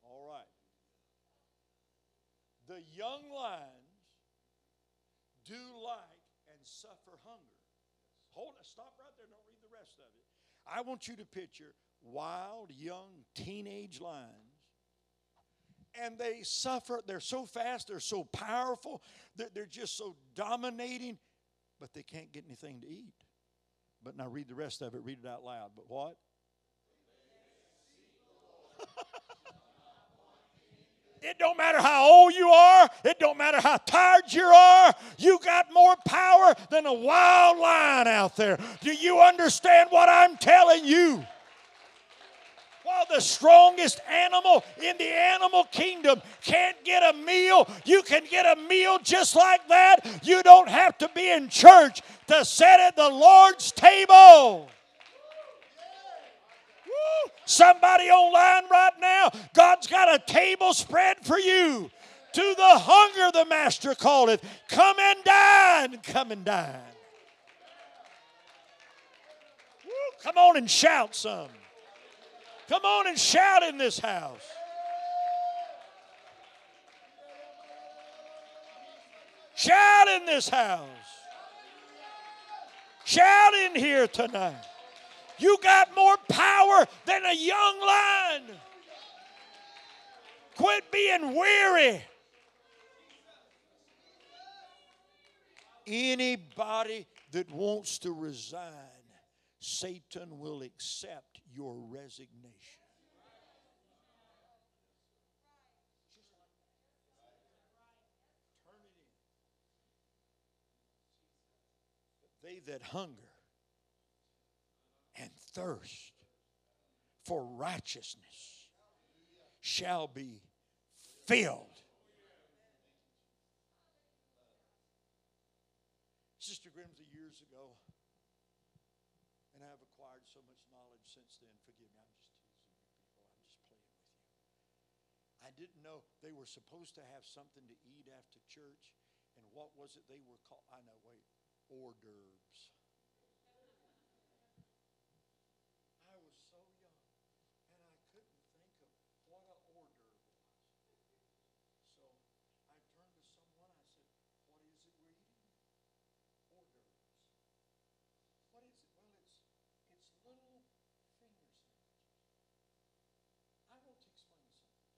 Speaker 2: All right. The young lions do like and suffer hunger. Hold stop right there, don't read the rest of it. I want you to picture wild, young, teenage lions. And they suffer, they're so fast, they're so powerful, they're, they're just so dominating, but they can't get anything to eat. But now read the rest of it, read it out loud. But what? It don't matter how old you are. It don't matter how tired you are. You got more power than a wild lion out there. Do you understand what I'm telling you? While the strongest animal in the animal kingdom can't get a meal, you can get a meal just like that. You don't have to be in church to sit at the Lord's table. Somebody online right now, God's got a table spread for you. To the hunger, the Master called it. Come and dine. Come and dine. Woo, come on and shout some. Come on and shout in this house. Shout in this house. Shout in here tonight. You got more power than a young lion. Quit being weary. Anybody that wants to resign, Satan will accept your resignation. They that hunger and thirst for righteousness shall be filled. Sister Grimsley, years ago, and I've acquired so much knowledge since then. Forgive me, I'm just teasing you people. I'm just playing with you. I didn't know they were supposed to have something to eat after church, and what was it they were called? I know, wait, hors d'oeuvres. I was so young, and I couldn't think of what a hors d'oeuvre was. So I turned to someone. I said, "What is it we're eating?" Hors d'oeuvres. What is it? Well, it's it's little finger sandwiches. I want to explain something.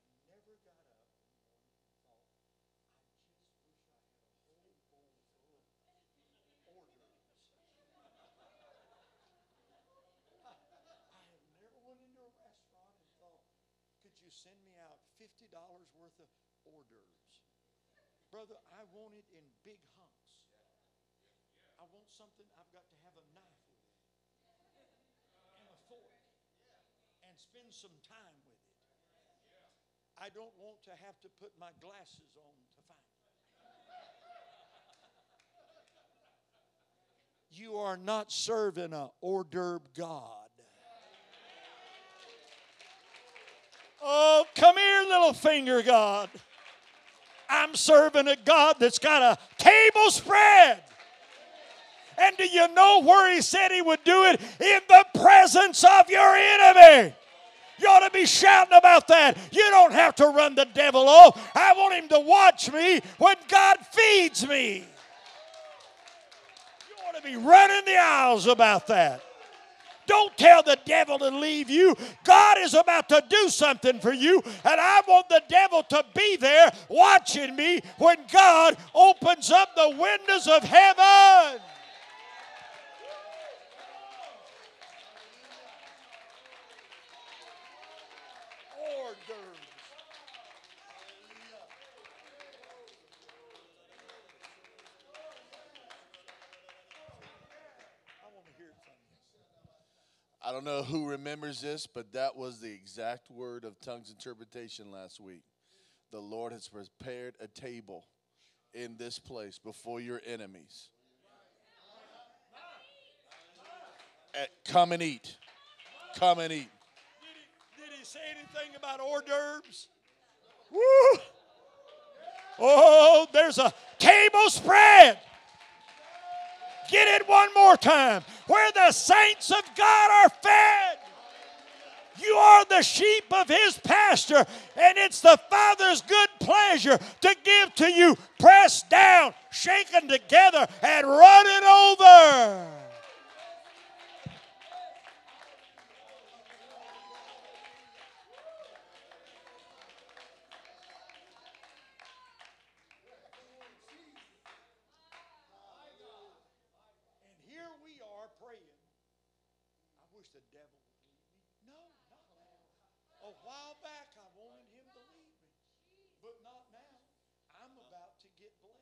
Speaker 2: I have never got up in the morning and thought, I just wish I had a whole bowl full of hors d'oeuvres. I have never went into a restaurant and thought, could you send me out fifty dollars worth of hors d'oeuvres? Brother, I want it in big hunks. I want something I've got to have a knife with it and a fork and spend some time with it. I don't want to have to put my glasses on to find it. You are not serving a hors d'oeuvre God. Oh, come here, little finger God. I'm serving a God that's got a table spread. And do you know where he said he would do it? In the presence of your enemy. You ought to be shouting about that. You don't have to run the devil off. I want him to watch me when God feeds me. You ought to be running the aisles about that. Don't tell the devil to leave you. God is about to do something for you, and I want the devil to be there watching me when God opens up the windows of heaven. Hors d'oeuvres. I want to hear it from you.
Speaker 3: I don't know who remembers this, but that was the exact word of tongues interpretation last week. The Lord has prepared a table in this place before your enemies. Eh, Come and eat. Come and eat.
Speaker 2: Did he, did he say anything about hors d'oeuvres? Woo! Oh, there's a table spread. Get it one more time. Where the saints of God are fed. You are the sheep of his pasture, and it's the Father's good pleasure to give to you, pressed down, shaken together, and running over. And here we are praying. I wish the devil would leave me. No, not now. A while back, I wanted him to leave me, but not now. I'm about to get blessed.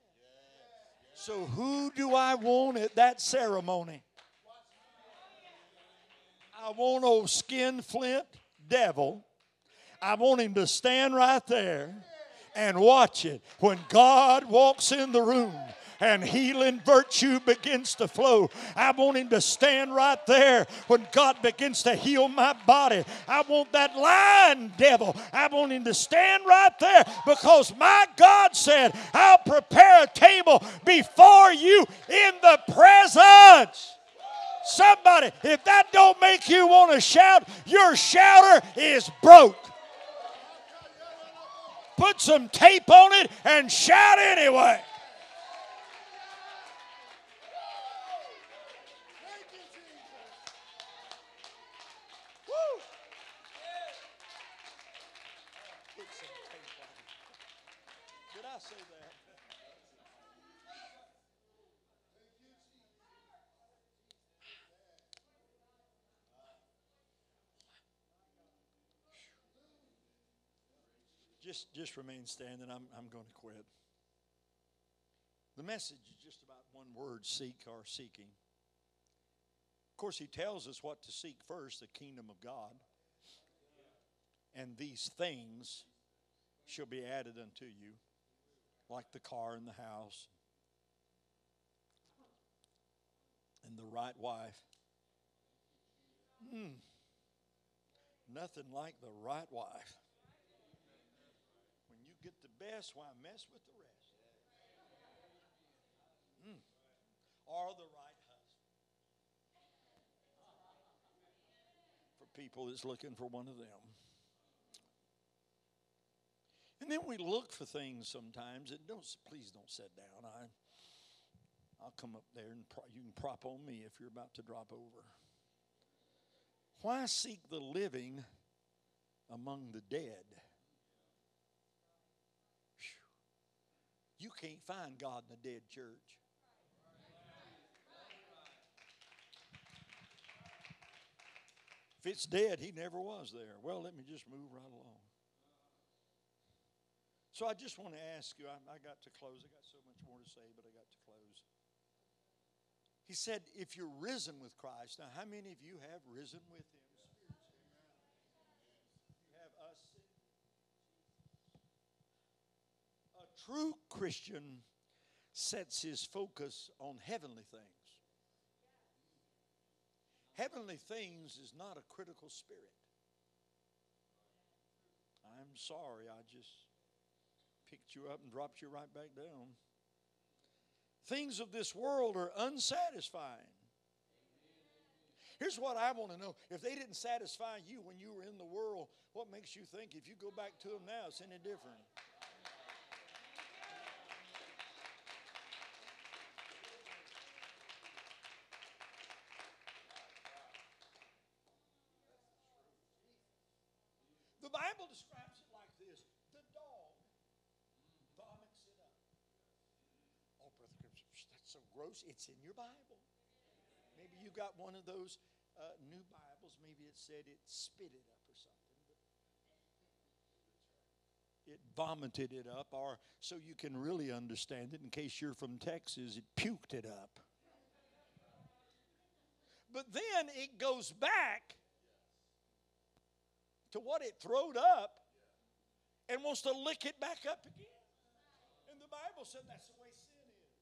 Speaker 2: So, who do I want at that ceremony? I want old skin flint devil. I want him to stand right there and watch it when God walks in the room and healing virtue begins to flow. I want him to stand right there when God begins to heal my body. I want that lying devil. I want him to stand right there because my God said, I'll prepare a table before you in the presence. Somebody, if that don't make you want to shout, your shouter is broke. Put some tape on it and shout anyway. Woo. Put some tape on it. Did I say that? Just, remain standing. I'm, I'm going to quit. The message is just about one word seek or seeking. Of course, he tells us what to seek first the kingdom of God. And these things shall be added unto you, like the car and the house, and the right wife. Hmm. Nothing like the right wife. When you get the best, why mess with the rest? Hmm. Or the right husband. For people that's looking for one of them. And then we look for things sometimes, and don't please don't sit down. I, I'll come up there and pro, you can prop on me if you're about to drop over. Why seek the living among the dead? You can't find God in a dead church. If it's dead, he never was there. Well, let me just move right along. So I just want to ask you, I, I, got to close. I got so much more to say, but I got to close. He said, if you're risen with Christ, now how many of you have risen with him? You have us. A true Christian sets his focus on heavenly things. Heavenly things is not a critical spirit. I'm sorry, I just picked you up and dropped you right back down. Things of this world are unsatisfying. Here's what I want to know. If they didn't satisfy you when you were in the world, what makes you think if you go back to them now it's any different? The Bible describes it like this the dog vomits it up. Oh, Brother Grips, that's so gross. It's in your Bible. Maybe you got one of those uh, new Bibles. Maybe it said it spit it up or something. It vomited it up, or so you can really understand it, in case you're from Texas, it puked it up. But then it goes back to what it throwed up and wants to lick it back up again. And the Bible said that's the way sin is.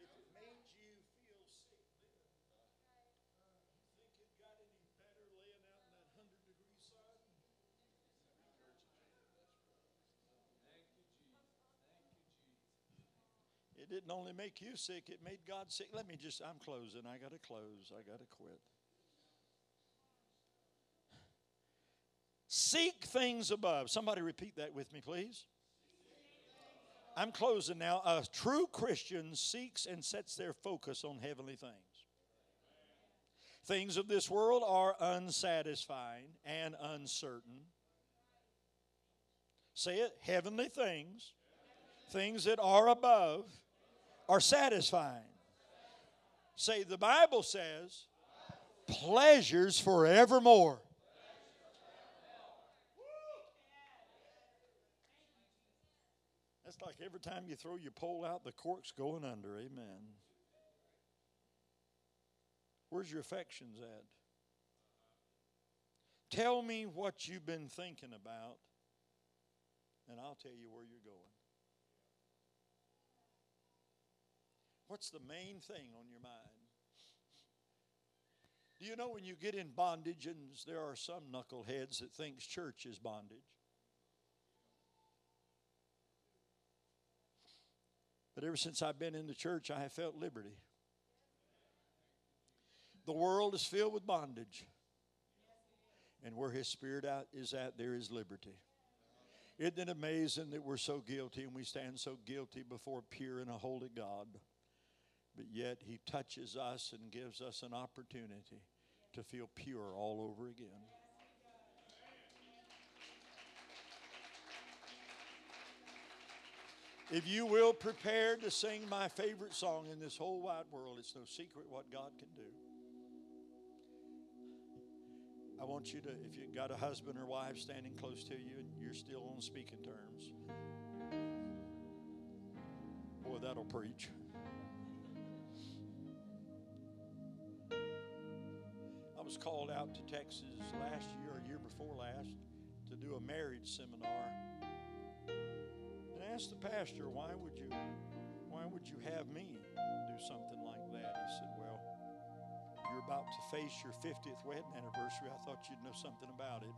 Speaker 2: If it made you feel sick you think it got any better laying out in that 100 degree sun? It didn't only make you sick, it made God sick. Let me just, I'm closing. I got to close. I got to quit. Seek things above. Somebody repeat that with me, please. I'm closing now. A true Christian seeks and sets their focus on heavenly things. Things of this world are unsatisfying and uncertain. Say it heavenly things, things that are above, are satisfying. Say, the Bible says, pleasures forevermore. Like every time you throw your pole out, the cork's going under. Amen. Where's your affections at? Tell me what you've been thinking about, and I'll tell you where you're going. What's the main thing on your mind? Do you know when you get in bondage, and there are some knuckleheads that thinks church is bondage? But ever since I've been in the church, I have felt liberty. The world is filled with bondage. And where His Spirit out is at, there is liberty. Isn't it amazing that we're so guilty and we stand so guilty before a pure and a holy God? But yet He touches us and gives us an opportunity to feel pure all over again. If you will prepare to sing my favorite song in this whole wide world, it's no secret what God can do. I want you to, if you've got a husband or wife standing close to you and you're still on speaking terms, boy, that'll preach. I was called out to Texas last year or year before last to do a marriage seminar. Asked the pastor, why would you why would you have me do something like that? He said, Well, you're about to face your 50th wedding anniversary. I thought you'd know something about it.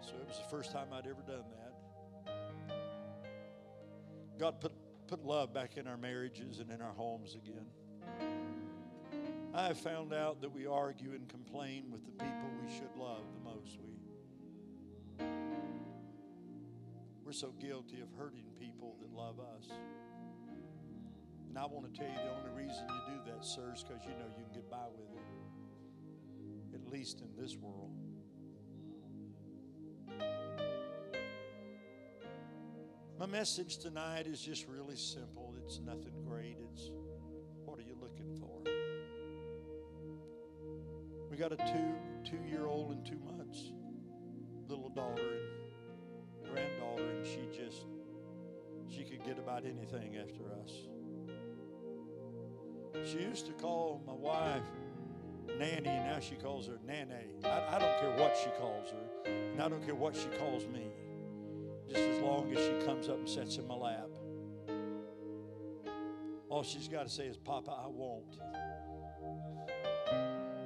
Speaker 2: So it was the first time I'd ever done that. God put, put love back in our marriages and in our homes again. I have found out that we argue and complain with the people we should love the most. We, we're so guilty of hurting people that love us. And I want to tell you the only reason you do that, sir, is because you know you can get by with it, at least in this world. My message tonight is just really simple. It's nothing great. It's what are you looking for? We got a two two year old and two months little daughter she could get about anything after us. She used to call my wife Nanny, and now she calls her Nane. I, I don't care what she calls her, and I don't care what she calls me, just as long as she comes up and sits in my lap. All she's got to say is, Papa, I won't.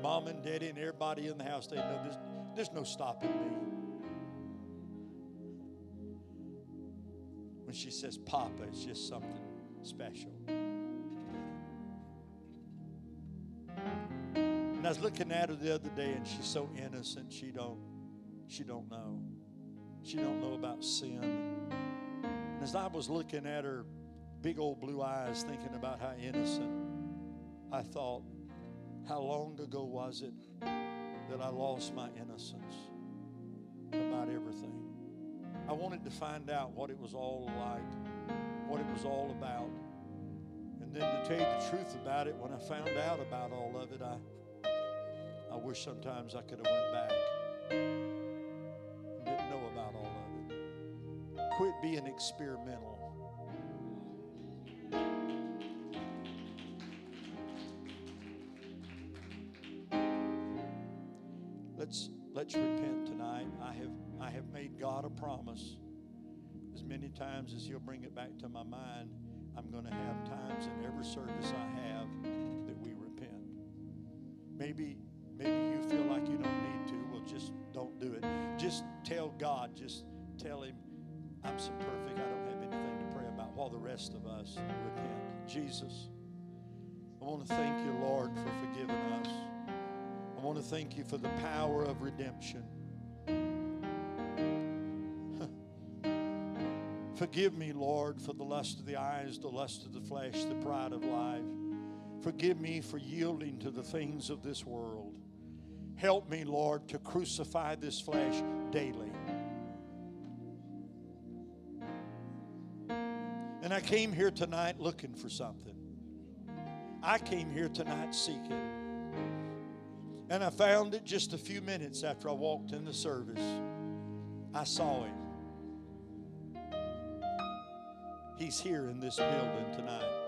Speaker 2: Mom and Daddy and everybody in the house, they know there's, there's no stopping me. When she says Papa, it's just something special. And I was looking at her the other day, and she's so innocent. She don't, she don't know. She don't know about sin. And as I was looking at her big old blue eyes, thinking about how innocent, I thought, how long ago was it that I lost my innocence? I wanted to find out what it was all like, what it was all about. And then to tell you the truth about it, when I found out about all of it, I I wish sometimes I could have went back and didn't know about all of it. Quit being experimental. A promise. As many times as He'll bring it back to my mind, I'm going to have times in every service I have that we repent. Maybe maybe you feel like you don't need to. Well, just don't do it. Just tell God. Just tell Him, I'm so perfect. I don't have anything to pray about. While the rest of us repent. Jesus, I want to thank you, Lord, for forgiving us. I want want to thank you for the power of redemption. Forgive me, Lord, for the lust of the eyes, the lust of the flesh, the pride of life. Forgive me for yielding to the things of this world. Help me, Lord, to crucify this flesh daily. And I came here tonight looking for something. I came here tonight seeking. And I found it just a few minutes after I walked in the service. I saw him. He's here in this building tonight.